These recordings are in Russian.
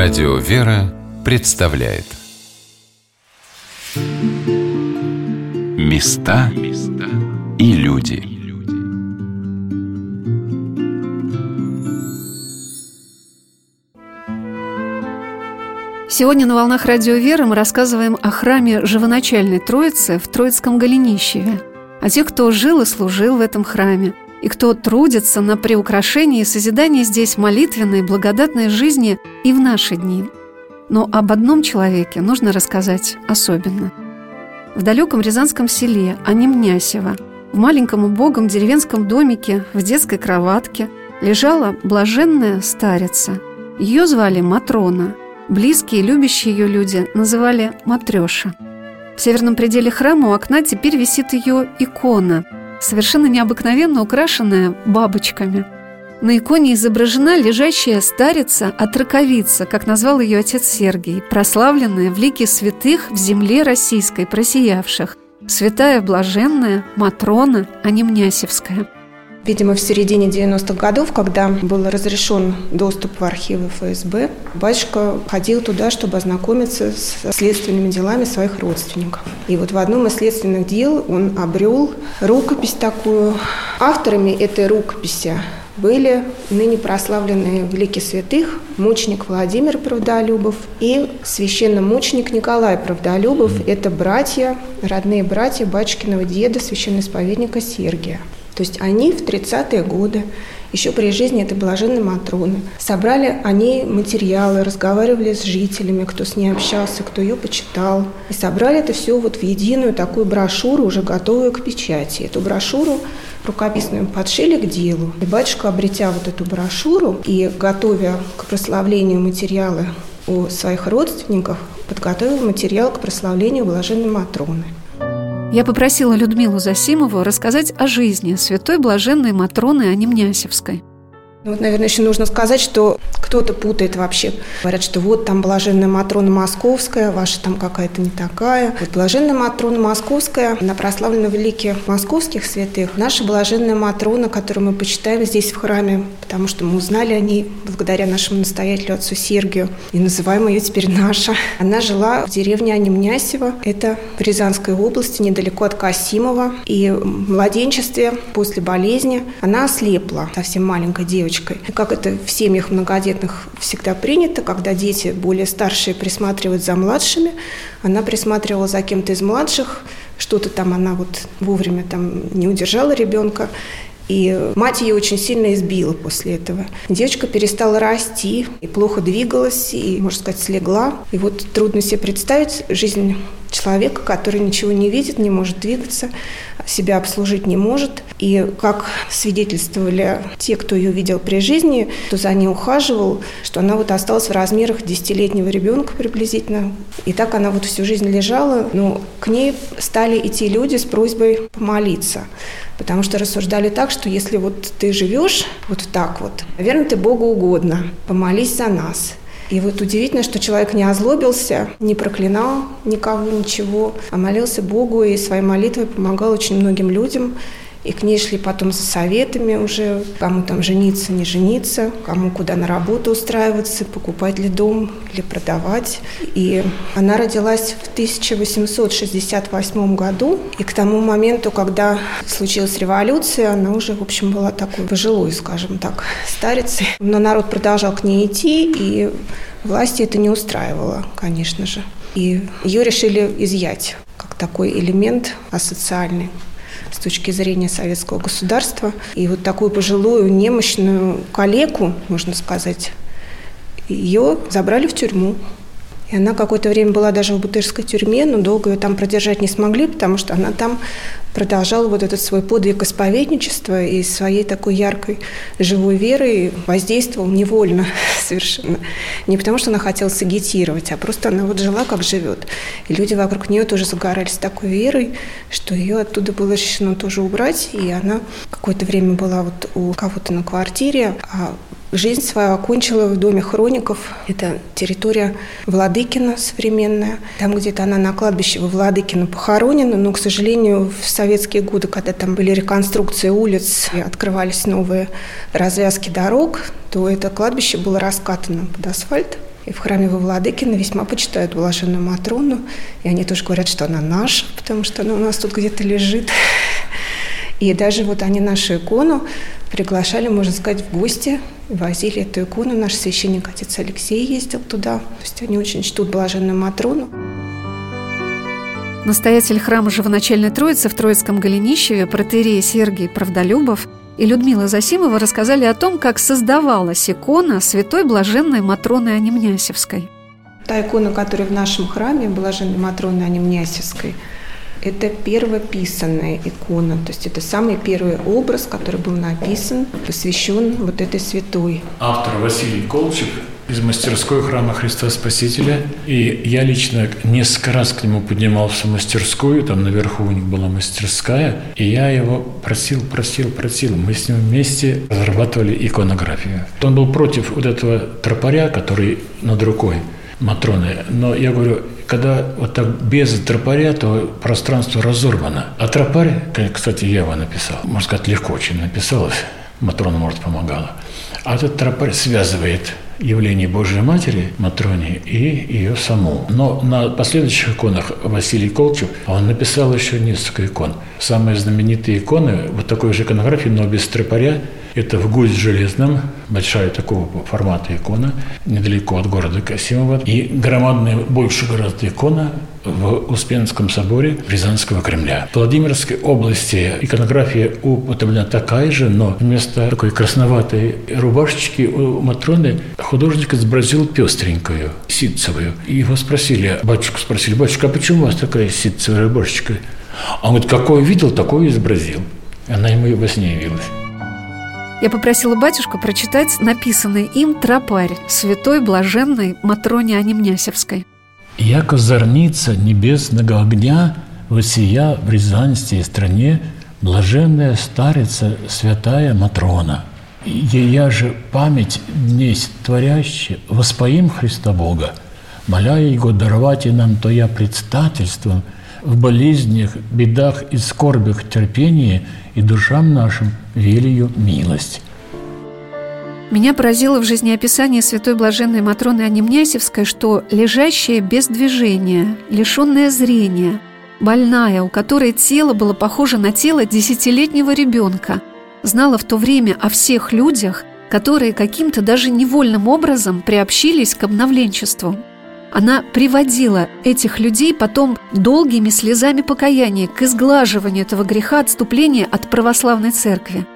Радио «Вера» представляет. Места и люди. Сегодня на «Волнах Радио Веры» мы рассказываем о храме Живоначальной Троицы в Троицком Голенищеве, о тех, кто жил и служил в этом храме – и кто трудится на приукрашении и созидании здесь молитвенной, благодатной жизни и в наши дни. Но об одном человеке нужно рассказать особенно. В далеком рязанском селе Анимнясево, в маленьком убогом деревенском домике, в детской кроватке, лежала блаженная старица. Ее звали Матрона. Близкие, любящие ее люди называли Матреша. В северном пределе храма у окна теперь висит ее икона – совершенно необыкновенно украшенная бабочками. На иконе изображена лежащая старица от раковица, как назвал ее отец Сергий, прославленная в лике святых в земле российской просиявших, святая блаженная Матрона Анимнясевская – Видимо, в середине 90-х годов, когда был разрешен доступ в архивы ФСБ, батюшка ходил туда, чтобы ознакомиться с следственными делами своих родственников. И вот в одном из следственных дел он обрел рукопись такую. Авторами этой рукописи были ныне прославленные великие святых, мученик Владимир Правдолюбов и священномученик Николай Правдолюбов. Это братья, родные братья батюшкиного деда, священноисповедника Сергия. То есть они в 30-е годы, еще при жизни этой блаженной Матроны, собрали они материалы, разговаривали с жителями, кто с ней общался, кто ее почитал. И собрали это все вот в единую такую брошюру, уже готовую к печати. Эту брошюру рукописную подшили к делу. И батюшка, обретя вот эту брошюру и готовя к прославлению материалы у своих родственников, подготовил материал к прославлению блаженной Матроны. Я попросила Людмилу Засимову рассказать о жизни святой блаженной Матроны Анимнясевской. Ну, вот, наверное, еще нужно сказать, что кто-то путает вообще. Говорят, что вот там блаженная Матрона Московская, ваша там какая-то не такая. Вот блаженная Матрона Московская, она прославлена великих московских святых. Наша блаженная Матрона, которую мы почитаем здесь в храме, потому что мы узнали о ней благодаря нашему настоятелю отцу Сергию и называем ее теперь наша. Она жила в деревне Анимнясево, это в Рязанской области, недалеко от Касимова. И в младенчестве, после болезни, она ослепла, совсем маленькая девочка девочкой. Как это в семьях многодетных всегда принято, когда дети более старшие присматривают за младшими, она присматривала за кем-то из младших, что-то там она вот вовремя там не удержала ребенка, и мать ее очень сильно избила после этого. Девочка перестала расти и плохо двигалась, и, можно сказать, слегла. И вот трудно себе представить жизнь человека, который ничего не видит, не может двигаться, себя обслужить не может. И как свидетельствовали те, кто ее видел при жизни, кто за ней ухаживал, что она вот осталась в размерах десятилетнего ребенка приблизительно. И так она вот всю жизнь лежала. Но к ней стали идти люди с просьбой помолиться. Потому что рассуждали так, что если вот ты живешь вот так вот, наверное, ты Богу угодно, помолись за нас. И вот удивительно, что человек не озлобился, не проклинал никого, ничего, а молился Богу и своей молитвой помогал очень многим людям. И к ней шли потом за советами уже, кому там жениться, не жениться, кому куда на работу устраиваться, покупать ли дом или продавать. И она родилась в 1868 году. И к тому моменту, когда случилась революция, она уже, в общем, была такой пожилой, скажем так, старицей. Но народ продолжал к ней идти, и власти это не устраивало, конечно же. И ее решили изъять как такой элемент асоциальный с точки зрения советского государства. И вот такую пожилую, немощную калеку, можно сказать, ее забрали в тюрьму. И она какое-то время была даже в Бутырской тюрьме, но долго ее там продержать не смогли, потому что она там продолжала вот этот свой подвиг исповедничества и своей такой яркой живой верой воздействовал невольно совершенно. Не потому, что она хотела сагитировать, а просто она вот жила, как живет. И люди вокруг нее тоже загорались такой верой, что ее оттуда было решено тоже убрать, и она какое-то время была вот у кого-то на квартире, а Жизнь свою окончила в доме хроников. Это территория Владыкина современная. Там где-то она на кладбище во Владыкино похоронена, но, к сожалению, в советские годы, когда там были реконструкции улиц и открывались новые развязки дорог, то это кладбище было раскатано под асфальт. И в храме во Владыкино весьма почитают блаженную Матрону. И они тоже говорят, что она наша, потому что она у нас тут где-то лежит. И даже вот они нашу икону приглашали, можно сказать, в гости, возили эту икону. Наш священник, отец Алексей, ездил туда. То есть они очень чтут блаженную Матрону. Настоятель храма Живоначальной Троицы в Троицком Голенищеве, протерей Сергий Правдолюбов и Людмила Засимова рассказали о том, как создавалась икона святой блаженной Матроны Анимнясевской. Та икона, которая в нашем храме, блаженной Матроны Анимнясевской, это первописанная икона, то есть это самый первый образ, который был написан, посвящен вот этой святой. Автор Василий Колчев из мастерской храма Христа Спасителя. И я лично несколько раз к нему поднимался в мастерскую, там наверху у них была мастерская, и я его просил, просил, просил. Мы с ним вместе разрабатывали иконографию. Он был против вот этого тропаря, который над рукой Матроны. Но я говорю, когда вот так без тропаря, то пространство разорвано. А тропарь, кстати, я его написал, можно сказать, легко очень написалось. Матрона, может, помогала. А этот тропарь связывает явление Божьей Матери Матроне и ее саму. Но на последующих иконах Василий Колчев, он написал еще несколько икон. Самые знаменитые иконы, вот такой же иконографии, но без тропаря, это в Гусь железном, большая такого формата икона, недалеко от города Касимова. И громадная, больше гораздо икона в Успенском соборе Рязанского Кремля. В Владимирской области иконография употреблена такая же, но вместо такой красноватой рубашечки у Матроны художник изобразил пестренькую, ситцевую. И его спросили, батюшку спросили, батюшка, а почему у вас такая ситцевая рубашечка? А он говорит, какой видел, такой изобразил. Она ему во сне явилась. Я попросила батюшку прочитать написанный им тропарь святой блаженной Матроне Анимнясевской. «Яко зорница небесного огня, восия в Рязанской стране, блаженная старица святая Матрона. Ея же память дней творящая, воспоим Христа Бога, моля Его даровать и нам то я предстательством в болезнях, бедах и скорбях терпение и душам нашим велию милость. Меня поразило в жизнеописании святой блаженной Матроны Анимнясевской, что лежащая без движения, лишенная зрения, больная, у которой тело было похоже на тело десятилетнего ребенка, знала в то время о всех людях, которые каким-то даже невольным образом приобщились к обновленчеству. Она приводила этих людей потом долгими слезами покаяния к изглаживанию этого греха отступления от православной церкви.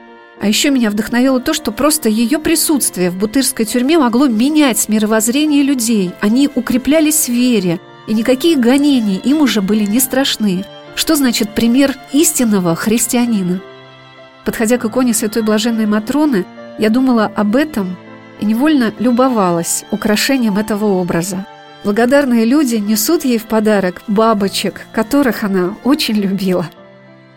А еще меня вдохновило то, что просто ее присутствие в бутырской тюрьме могло менять мировоззрение людей. Они укреплялись в вере, и никакие гонения им уже были не страшны. Что значит пример истинного христианина? Подходя к иконе Святой Блаженной Матроны, я думала об этом и невольно любовалась украшением этого образа. Благодарные люди несут ей в подарок бабочек, которых она очень любила –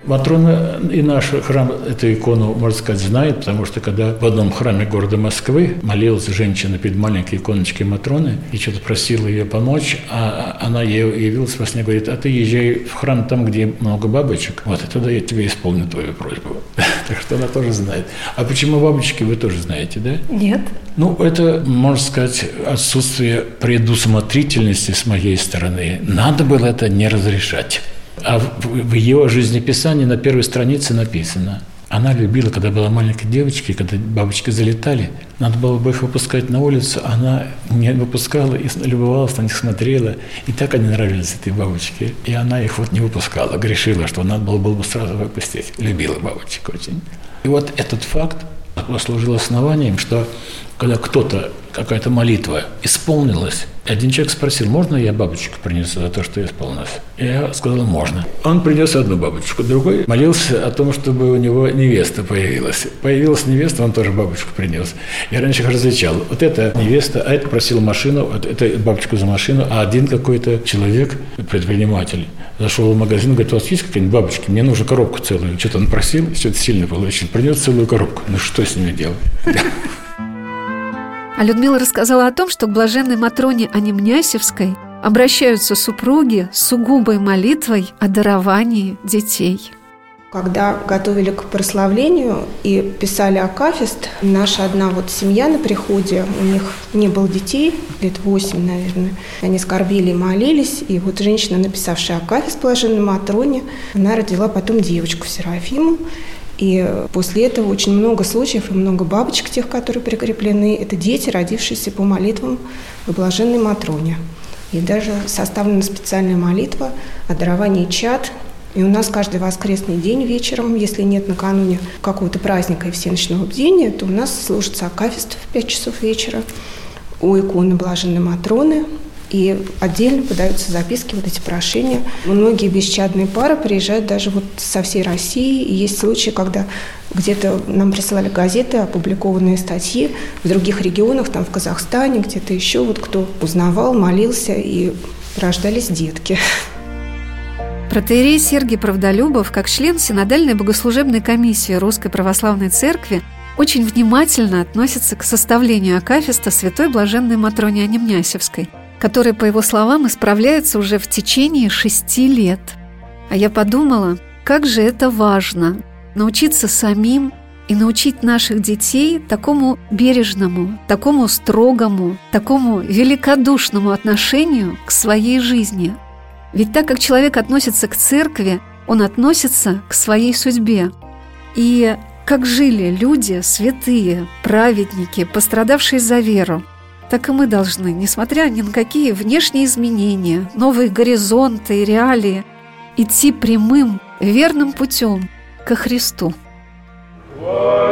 Матрона и наш храм эту икону, можно сказать, знает, потому что когда в одном храме города Москвы молилась женщина перед маленькой иконочкой Матроны и что-то просила ее помочь, а она ей явилась во сне, говорит, а ты езжай в храм там, где много бабочек, вот, и туда я тебе исполню твою просьбу. Так что она тоже знает. А почему бабочки, вы тоже знаете, да? Нет. Ну, это, можно сказать, отсутствие предусмотрительности с моей стороны. Надо было это не разрешать. А в ее жизнеписании на первой странице написано – она любила, когда была маленькой девочкой, когда бабочки залетали, надо было бы их выпускать на улицу, она не выпускала и любовалась на них, смотрела. И так они нравились, этой бабочке. И она их вот не выпускала, грешила, что надо было бы сразу выпустить. Любила бабочек очень. И вот этот факт послужил основанием, что когда кто-то, какая-то молитва исполнилась, один человек спросил, можно я бабочку принесу за то, что исполнилось? Я сказал, можно. Он принес одну бабочку, другой молился о том, чтобы у него невеста появилась. Появилась невеста, он тоже бабочку принес. Я раньше их различал. Вот эта невеста, а это просил машину, вот это бабочку за машину, а один какой-то человек, предприниматель, зашел в магазин, говорит, у вас есть какие-нибудь бабочки? Мне нужно коробку целую. Что-то он просил, что-то сильно получил. Принес целую коробку. Ну что с ними делать? А Людмила рассказала о том, что к блаженной Матроне Анимнясевской обращаются супруги с сугубой молитвой о даровании детей. Когда готовили к прославлению и писали Акафист, наша одна вот семья на приходе, у них не было детей, лет восемь, наверное. Они скорбили и молились, и вот женщина, написавшая Акафист блаженной Матроне, она родила потом девочку Серафиму. И после этого очень много случаев и много бабочек тех, которые прикреплены, это дети, родившиеся по молитвам в блаженной Матроне. И даже составлена специальная молитва о даровании чад и у нас каждый воскресный день вечером, если нет накануне какого-то праздника и всеночного бдения, то у нас служится акафист в 5 часов вечера у иконы Блаженной Матроны. И отдельно подаются записки, вот эти прошения. Многие бесчадные пары приезжают даже вот со всей России. И есть случаи, когда где-то нам присылали газеты, опубликованные статьи в других регионах, там в Казахстане, где-то еще, вот кто узнавал, молился, и рождались детки. Протеерей Сергий Правдолюбов, как член Синодальной богослужебной комиссии Русской Православной Церкви, очень внимательно относится к составлению Акафиста Святой Блаженной Матроне Анемнясевской, которая, по его словам, исправляется уже в течение шести лет. А я подумала, как же это важно – научиться самим и научить наших детей такому бережному, такому строгому, такому великодушному отношению к своей жизни – ведь так как человек относится к церкви, он относится к своей судьбе. И как жили люди, святые, праведники, пострадавшие за веру, так и мы должны, несмотря ни на какие внешние изменения, новые горизонты и реалии, идти прямым, верным путем ко Христу. Места